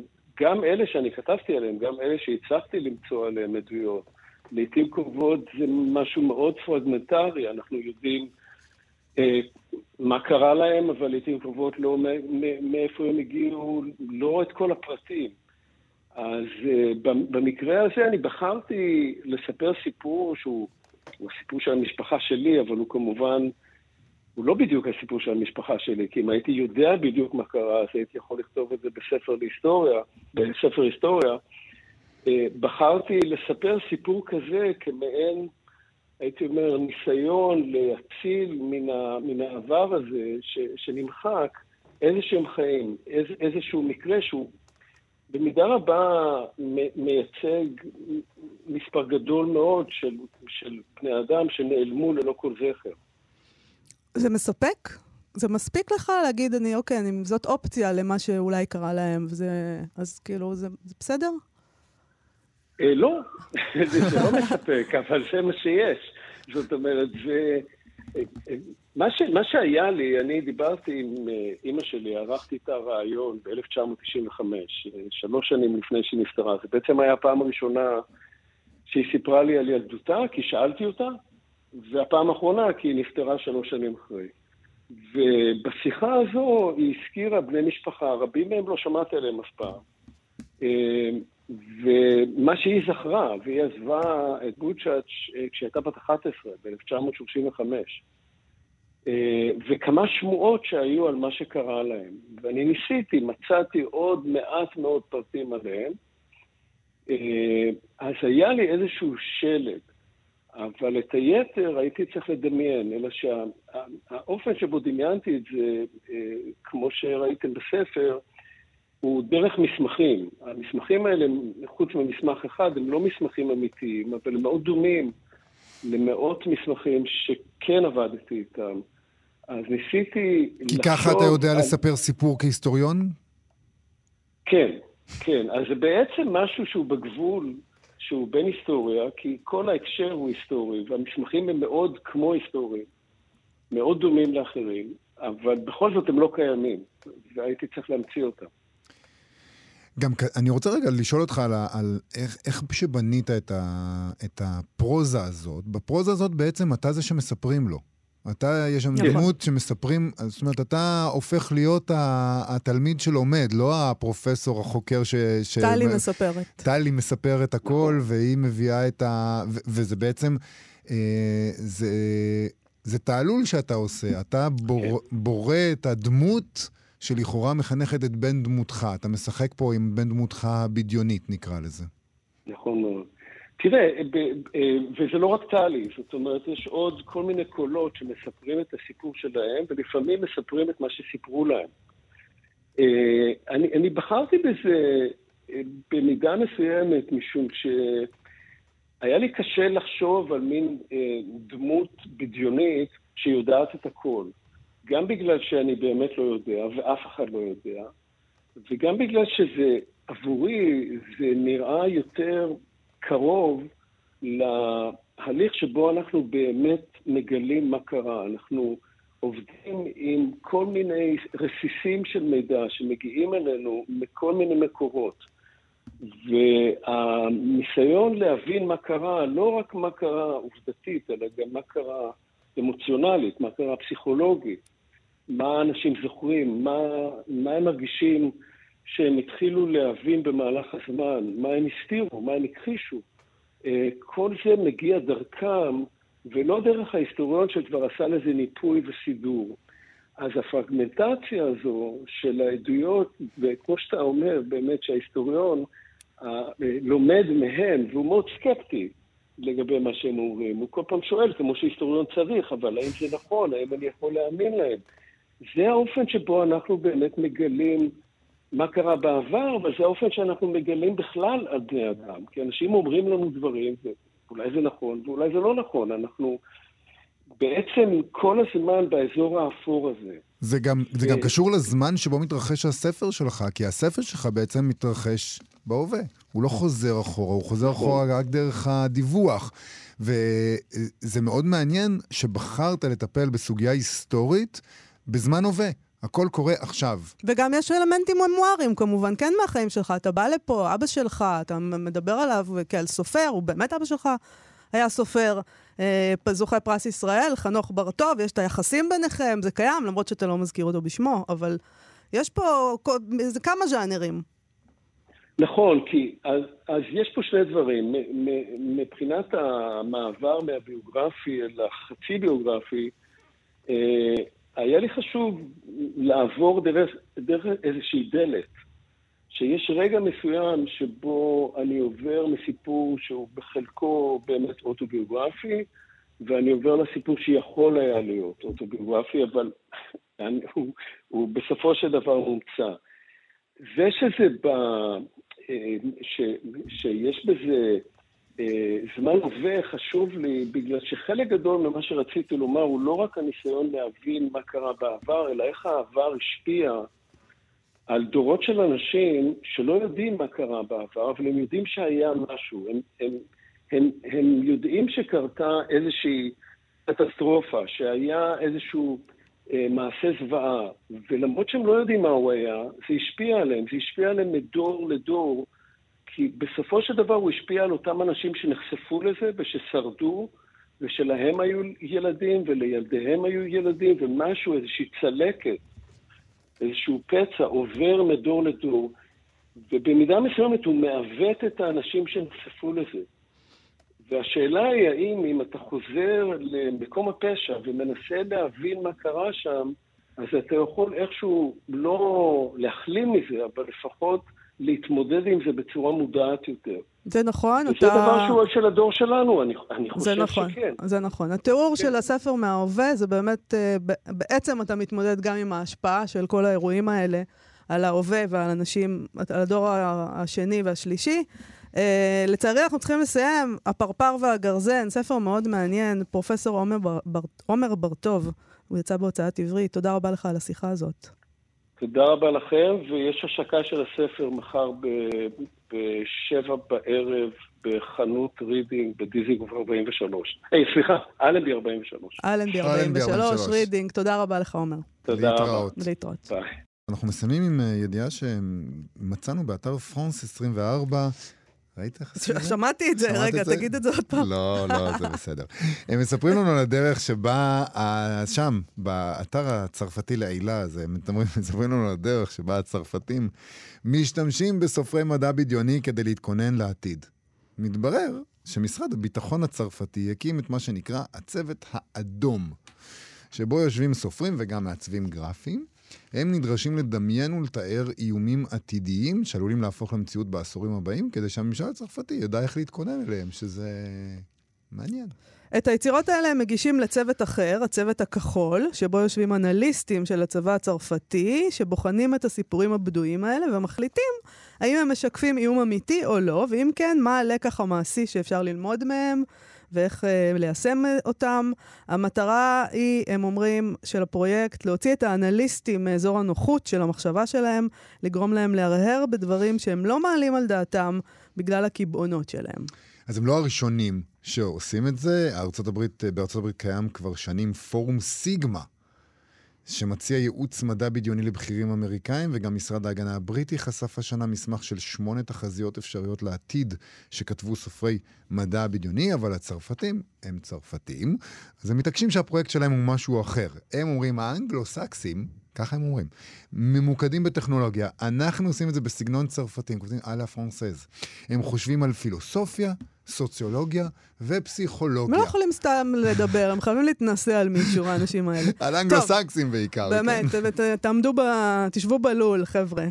גם אלה שאני כתבתי עליהם, גם אלה שהצלחתי למצוא עליהם עדויות, לעיתים קרובות זה משהו מאוד פרגמנטרי, אנחנו יודעים אה, מה קרה להם, אבל לעיתים קרובות לא מאיפה הם הגיעו, לא את כל הפרטים. אז אה, במקרה הזה אני בחרתי לספר סיפור שהוא הסיפור של המשפחה שלי, אבל הוא כמובן הוא לא בדיוק הסיפור של המשפחה שלי, כי אם הייתי יודע בדיוק מה קרה, אז הייתי יכול לכתוב את זה בספר להיסטוריה, בספר היסטוריה. אה, בחרתי לספר סיפור כזה כמעין, הייתי אומר, ניסיון להציל מן, ה, מן העבר הזה ש, שנמחק איזה שהם חיים, איזה, איזשהו מקרה שהוא במידה רבה מייצג מספר גדול מאוד של, של בני אדם שנעלמו ללא כל זכר. זה מספק? זה מספיק לך להגיד, אני, אוקיי, אני, זאת אופציה למה שאולי קרה להם, וזה, אז כאילו, זה, זה בסדר? אה, לא, זה לא מספק, אבל זה מה שיש. זאת אומרת, זה... אה, אה, מה, ש, מה שהיה לי, אני דיברתי עם אה, אימא שלי, ערכתי את הרעיון ב-1995, שלוש שנים לפני שהיא נפטרה. זה בעצם היה הפעם הראשונה שהיא סיפרה לי על ילדותה, כי שאלתי אותה, והפעם האחרונה כי היא נפטרה שלוש שנים אחרי. ובשיחה הזו היא הזכירה בני משפחה, רבים מהם לא שמעתי עליהם אף פעם. אה, ומה שהיא זכרה, והיא עזבה את בוצ'אץ' אה, כשהייתה בת 11, ב-1935, אה, וכמה שמועות שהיו על מה שקרה להם. ואני ניסיתי, מצאתי עוד מעט מאוד פרטים עליהם. אז היה לי איזשהו שלג אבל את היתר הייתי צריך לדמיין, אלא שהאופן שבו דמיינתי את זה, אה, כמו שראיתם בספר, הוא דרך מסמכים. המסמכים האלה, חוץ ממסמך אחד, הם לא מסמכים אמיתיים, אבל הם מאוד דומים למאות מסמכים שכן עבדתי איתם. אז ניסיתי לחשוב... כי ככה אתה יודע על... לספר סיפור כהיסטוריון? כן, כן. אז זה בעצם משהו שהוא בגבול, שהוא בין היסטוריה, כי כל ההקשר הוא היסטורי, והמסמכים הם מאוד כמו היסטוריים, מאוד דומים לאחרים, אבל בכל זאת הם לא קיימים, והייתי צריך להמציא אותם. גם אני רוצה רגע לשאול אותך על, על איך, איך שבנית את, ה, את הפרוזה הזאת. בפרוזה הזאת בעצם אתה זה שמספרים לו. אתה, יש שם נכון. דמות שמספרים, זאת אומרת, אתה הופך להיות התלמיד שלומד, לא הפרופסור, החוקר ש... ש... טלי מספרת. טלי מספרת הכל, נכון. והיא מביאה את ה... ו- וזה בעצם, אה, זה, זה תעלול שאתה עושה. אתה בור, כן. בורא את הדמות שלכאורה מחנכת את בן דמותך. אתה משחק פה עם בן דמותך הבדיונית, נקרא לזה. נכון מאוד. תראה, אה, וזה לא רק טלי, זאת אומרת, יש עוד כל מיני קולות שמספרים את הסיפור שלהם, ולפעמים מספרים את מה שסיפרו להם. אה, אני, אני בחרתי בזה אה, במידה מסוימת, משום שהיה לי קשה לחשוב על מין דמות בדיונית שיודעת את הכל. גם בגלל שאני באמת לא יודע, ואף אחד לא יודע, וגם בגלל שזה, עבורי, זה נראה יותר קרוב להליך שבו אנחנו באמת מגלים מה קרה. אנחנו עובדים עם כל מיני רסיסים של מידע שמגיעים אלינו מכל מיני מקורות. והניסיון להבין מה קרה, לא רק מה קרה עובדתית, אלא גם מה קרה אמוציונלית, מה קרה פסיכולוגית, מה אנשים זוכרים, מה, מה הם מרגישים שהם התחילו להבין במהלך הזמן, מה הם הסתירו, מה הם הכחישו. אה, כל זה מגיע דרכם, ולא דרך ההיסטוריון שכבר עשה לזה ניפוי וסידור. אז הפרגמנטציה הזו של העדויות, וכמו שאתה אומר, באמת שההיסטוריון אה, לומד מהם, והוא מאוד סקפטי לגבי מה שהם אומרים. הוא כל פעם שואל, כמו שהיסטוריון צריך, אבל האם זה נכון? האם אני יכול להאמין להם? זה האופן שבו אנחנו באמת מגלים מה קרה בעבר, אבל זה האופן שאנחנו מגלים בכלל על בני אדם. כי אנשים אומרים לנו דברים, ואולי זה נכון ואולי זה לא נכון. אנחנו בעצם כל הזמן באזור האפור הזה. זה גם, זה גם קשור לזמן שבו מתרחש הספר שלך, כי הספר שלך בעצם מתרחש בהווה. הוא לא חוזר אחורה, הוא חוזר נכון. אחורה רק דרך הדיווח. וזה מאוד מעניין שבחרת לטפל בסוגיה היסטורית בזמן הווה. הכל קורה עכשיו. וגם יש אלמנטים ממוארים, כמובן, כן מהחיים שלך. אתה בא לפה, אבא שלך, אתה מדבר עליו כעל סופר, הוא באמת אבא שלך היה סופר, אה, זוכה פרס ישראל, חנוך בר-טוב, יש את היחסים ביניכם, זה קיים, למרות שאתה לא מזכיר אותו בשמו, אבל יש פה זה כמה ז'אנרים. נכון, כי אז, אז יש פה שני דברים. מבחינת המעבר מהביוגרפי אל החצי ביוגרפי, אה, היה לי חשוב לעבור דרך, דרך איזושהי דלת, שיש רגע מסוים שבו אני עובר מסיפור שהוא בחלקו באמת אוטוביוגרפי, ואני עובר לסיפור שיכול היה להיות אוטוביוגרפי, אבל אני, הוא, הוא בסופו של דבר מומצא. זה שזה ב... אה, ש, שיש בזה זמן הווה חשוב לי, בגלל שחלק גדול ממה שרציתי לומר הוא לא רק הניסיון להבין מה קרה בעבר, אלא איך העבר השפיע על דורות של אנשים שלא יודעים מה קרה בעבר, אבל הם יודעים שהיה משהו. הם, הם, הם, הם יודעים שקרתה איזושהי קטסטרופה, שהיה איזשהו אה, מעשה זוועה, ולמרות שהם לא יודעים מה הוא היה, זה השפיע עליהם, זה השפיע עליהם מדור לדור. כי בסופו של דבר הוא השפיע על אותם אנשים שנחשפו לזה וששרדו, ושלהם היו ילדים ולילדיהם היו ילדים, ומשהו, איזושהי צלקת, איזשהו פצע עובר מדור לדור, ובמידה מסוימת הוא מעוות את האנשים שנחשפו לזה. והשאלה היא האם אם אתה חוזר למקום הפשע ומנסה להבין מה קרה שם, אז אתה יכול איכשהו לא להחלים מזה, אבל לפחות להתמודד עם זה בצורה מודעת יותר. זה נכון, וזה אתה... דבר שהוא של הדור שלנו, אני, אני חושב זה נכון, שכן. זה נכון. התיאור כן. של הספר מההווה זה באמת, אה, בעצם אתה מתמודד גם עם ההשפעה של כל האירועים האלה על ההווה ועל אנשים, על הדור השני והשלישי. אה, לצערי אנחנו צריכים לסיים, הפרפר והגרזן, ספר מאוד מעניין, פרופסור עומר, בר, עומר בר-טוב, הוא יצא בהוצאת עברית, תודה רבה לך על השיחה הזאת. תודה רבה לכם, ויש השקה של הספר מחר ב- בשבע בערב בחנות רידינג בדיזינגוף 43. היי, סליחה, אלנבי 43. אלנבי אלנבי 43, 43. רידינג, תודה רבה לך עומר, תודה רבה. להתראות. להתראות. ביי. אנחנו מסיימים עם אה, ידיעה שמצאנו באתר פרנס 24. ראית איך עשו את זה? שמעתי את זה, רגע, את זה? תגיד את זה עוד פעם. לא, לא, זה בסדר. הם מספרים לנו על הדרך שבה, שם, באתר הצרפתי לעילה הזה, הם מספרים לנו על הדרך שבה הצרפתים משתמשים בסופרי מדע בדיוני כדי להתכונן לעתיד. מתברר שמשרד הביטחון הצרפתי הקים את מה שנקרא הצוות האדום, שבו יושבים סופרים וגם מעצבים גרפיים. הם נדרשים לדמיין ולתאר איומים עתידיים שעלולים להפוך למציאות בעשורים הבאים, כדי שהממשל הצרפתי ידע איך להתכונן אליהם, שזה מעניין. את היצירות האלה הם מגישים לצוות אחר, הצוות הכחול, שבו יושבים אנליסטים של הצבא הצרפתי, שבוחנים את הסיפורים הבדויים האלה ומחליטים האם הם משקפים איום אמיתי או לא, ואם כן, מה הלקח המעשי שאפשר ללמוד מהם. ואיך אה, ליישם אותם. המטרה היא, הם אומרים, של הפרויקט, להוציא את האנליסטים מאזור הנוחות של המחשבה שלהם, לגרום להם להרהר בדברים שהם לא מעלים על דעתם בגלל הקיבעונות שלהם. אז הם לא הראשונים שעושים את זה. ארצות הברית, בארצות הברית קיים כבר שנים פורום סיגמה, שמציע ייעוץ מדע בדיוני לבכירים אמריקאים, וגם משרד ההגנה הבריטי חשף השנה מסמך של שמונה תחזיות אפשריות לעתיד שכתבו סופרי מדע בדיוני, אבל הצרפתים הם צרפתים, אז הם מתעקשים שהפרויקט שלהם הוא משהו אחר. הם אומרים, האנגלו-סקסים, ככה הם אומרים, ממוקדים בטכנולוגיה. אנחנו עושים את זה בסגנון צרפתי, הם כותבים על הפרנסז. הם חושבים על פילוסופיה, סוציולוגיה ופסיכולוגיה. הם לא יכולים סתם לדבר, הם חייבים להתנסה על מישהו, האנשים האלה. על אנגלו-סקסים בעיקר. באמת, כן. ת- תעמדו ב... תשבו בלול, חבר'ה.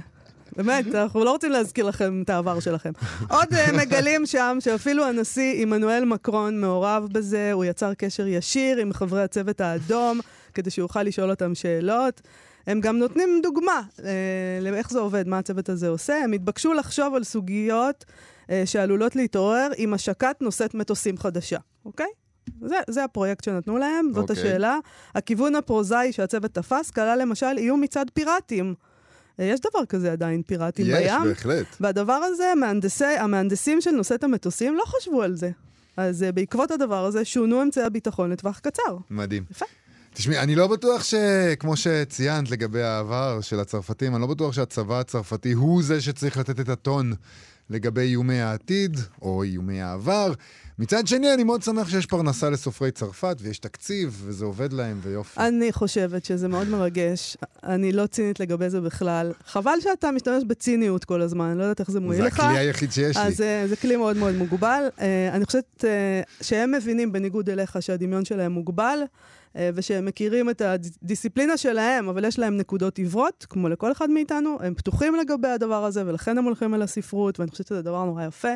באמת, אנחנו לא רוצים להזכיר לכם את העבר שלכם. עוד אה, מגלים שם שאפילו הנשיא עמנואל מקרון מעורב בזה, הוא יצר קשר ישיר עם חברי הצוות האדום, כדי שיוכל לשאול אותם שאלות. הם גם נותנים דוגמה אה, לאיך זה עובד, מה הצוות הזה עושה. הם התבקשו לחשוב על סוגיות אה, שעלולות להתעורר עם השקת נושאת מטוסים חדשה, אוקיי? זה, זה הפרויקט שנתנו להם, זאת אוקיי. השאלה. הכיוון הפרוזאי שהצוות תפס כלל למשל איום מצד פיראטים. אה, יש דבר כזה עדיין, פיראטים יש, בים. בהחלט. והדבר הזה, מהנדסי, המהנדסים של נושאת המטוסים לא חשבו על זה. אז uh, בעקבות הדבר הזה שונו אמצעי הביטחון לטווח קצר. מדהים. יפה. תשמעי, אני לא בטוח ש... כמו שציינת לגבי העבר של הצרפתים, אני לא בטוח שהצבא הצרפתי הוא זה שצריך לתת את הטון לגבי איומי העתיד, או איומי העבר. מצד שני, אני מאוד שמח שיש פרנסה לסופרי צרפת, ויש תקציב, וזה עובד להם, ויופי. אני חושבת שזה מאוד מרגש. אני לא צינית לגבי זה בכלל. חבל שאתה משתמש בציניות כל הזמן, אני לא יודעת איך זה מועיל זה לך. הכלי היחיד שיש לי. אז uh, זה כלי מאוד מאוד מוגבל. Uh, אני חושבת uh, שהם מבינים, בניגוד אליך, שהדמיון שלהם מוגבל, ושהם מכירים את הדיסציפלינה שלהם, אבל יש להם נקודות עיוורות, כמו לכל אחד מאיתנו. הם פתוחים לגבי הדבר הזה, ולכן הם הולכים אל הספרות, ואני חושבת שזה דבר נורא יפה.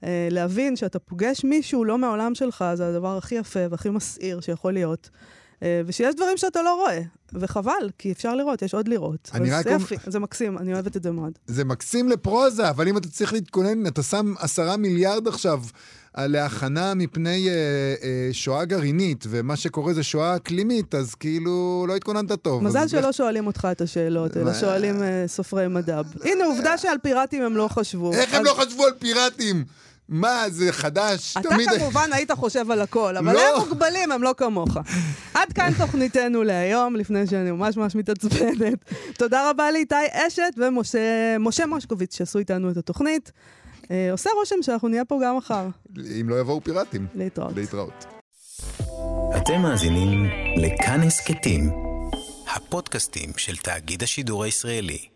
Uh, להבין שאתה פוגש מישהו לא מהעולם שלך, זה הדבר הכי יפה והכי מסעיר שיכול להיות. Uh, ושיש דברים שאתה לא רואה, וחבל, כי אפשר לראות, יש עוד לראות. אני רק זה יפי, זה מקסים, אני אוהבת את זה מאוד. זה מקסים לפרוזה, אבל אם אתה צריך להתכונן, אתה שם עשרה מיליארד עכשיו אה, להכנה מפני אה, אה, שואה גרעינית, ומה שקורה זה שואה אקלימית, אז כאילו לא התכוננת טוב. מזל שלא שואלים אותך את השאלות, אלא מה? שואלים אה, סופרי מדע. הנה, עובדה שעל פיראטים הם לא חשבו. איך הם אז לא חשבו על פיראטים? מה, זה חדש? אתה תמיד- כמובן היית חושב על הכל, אבל לא. הם מוגבלים, הם לא כמוך. עד כאן תוכניתנו להיום, לפני שאני ממש ממש מתעצבנת. תודה רבה לאיתי אשת ומשה משה מושקוביץ שעשו איתנו את התוכנית. אה, עושה רושם שאנחנו נהיה פה גם מחר. אם לא יבואו פיראטים. להתראות. להתראות. אתם מאזינים לכאן הסכתים, הפודקאסטים של תאגיד השידור הישראלי.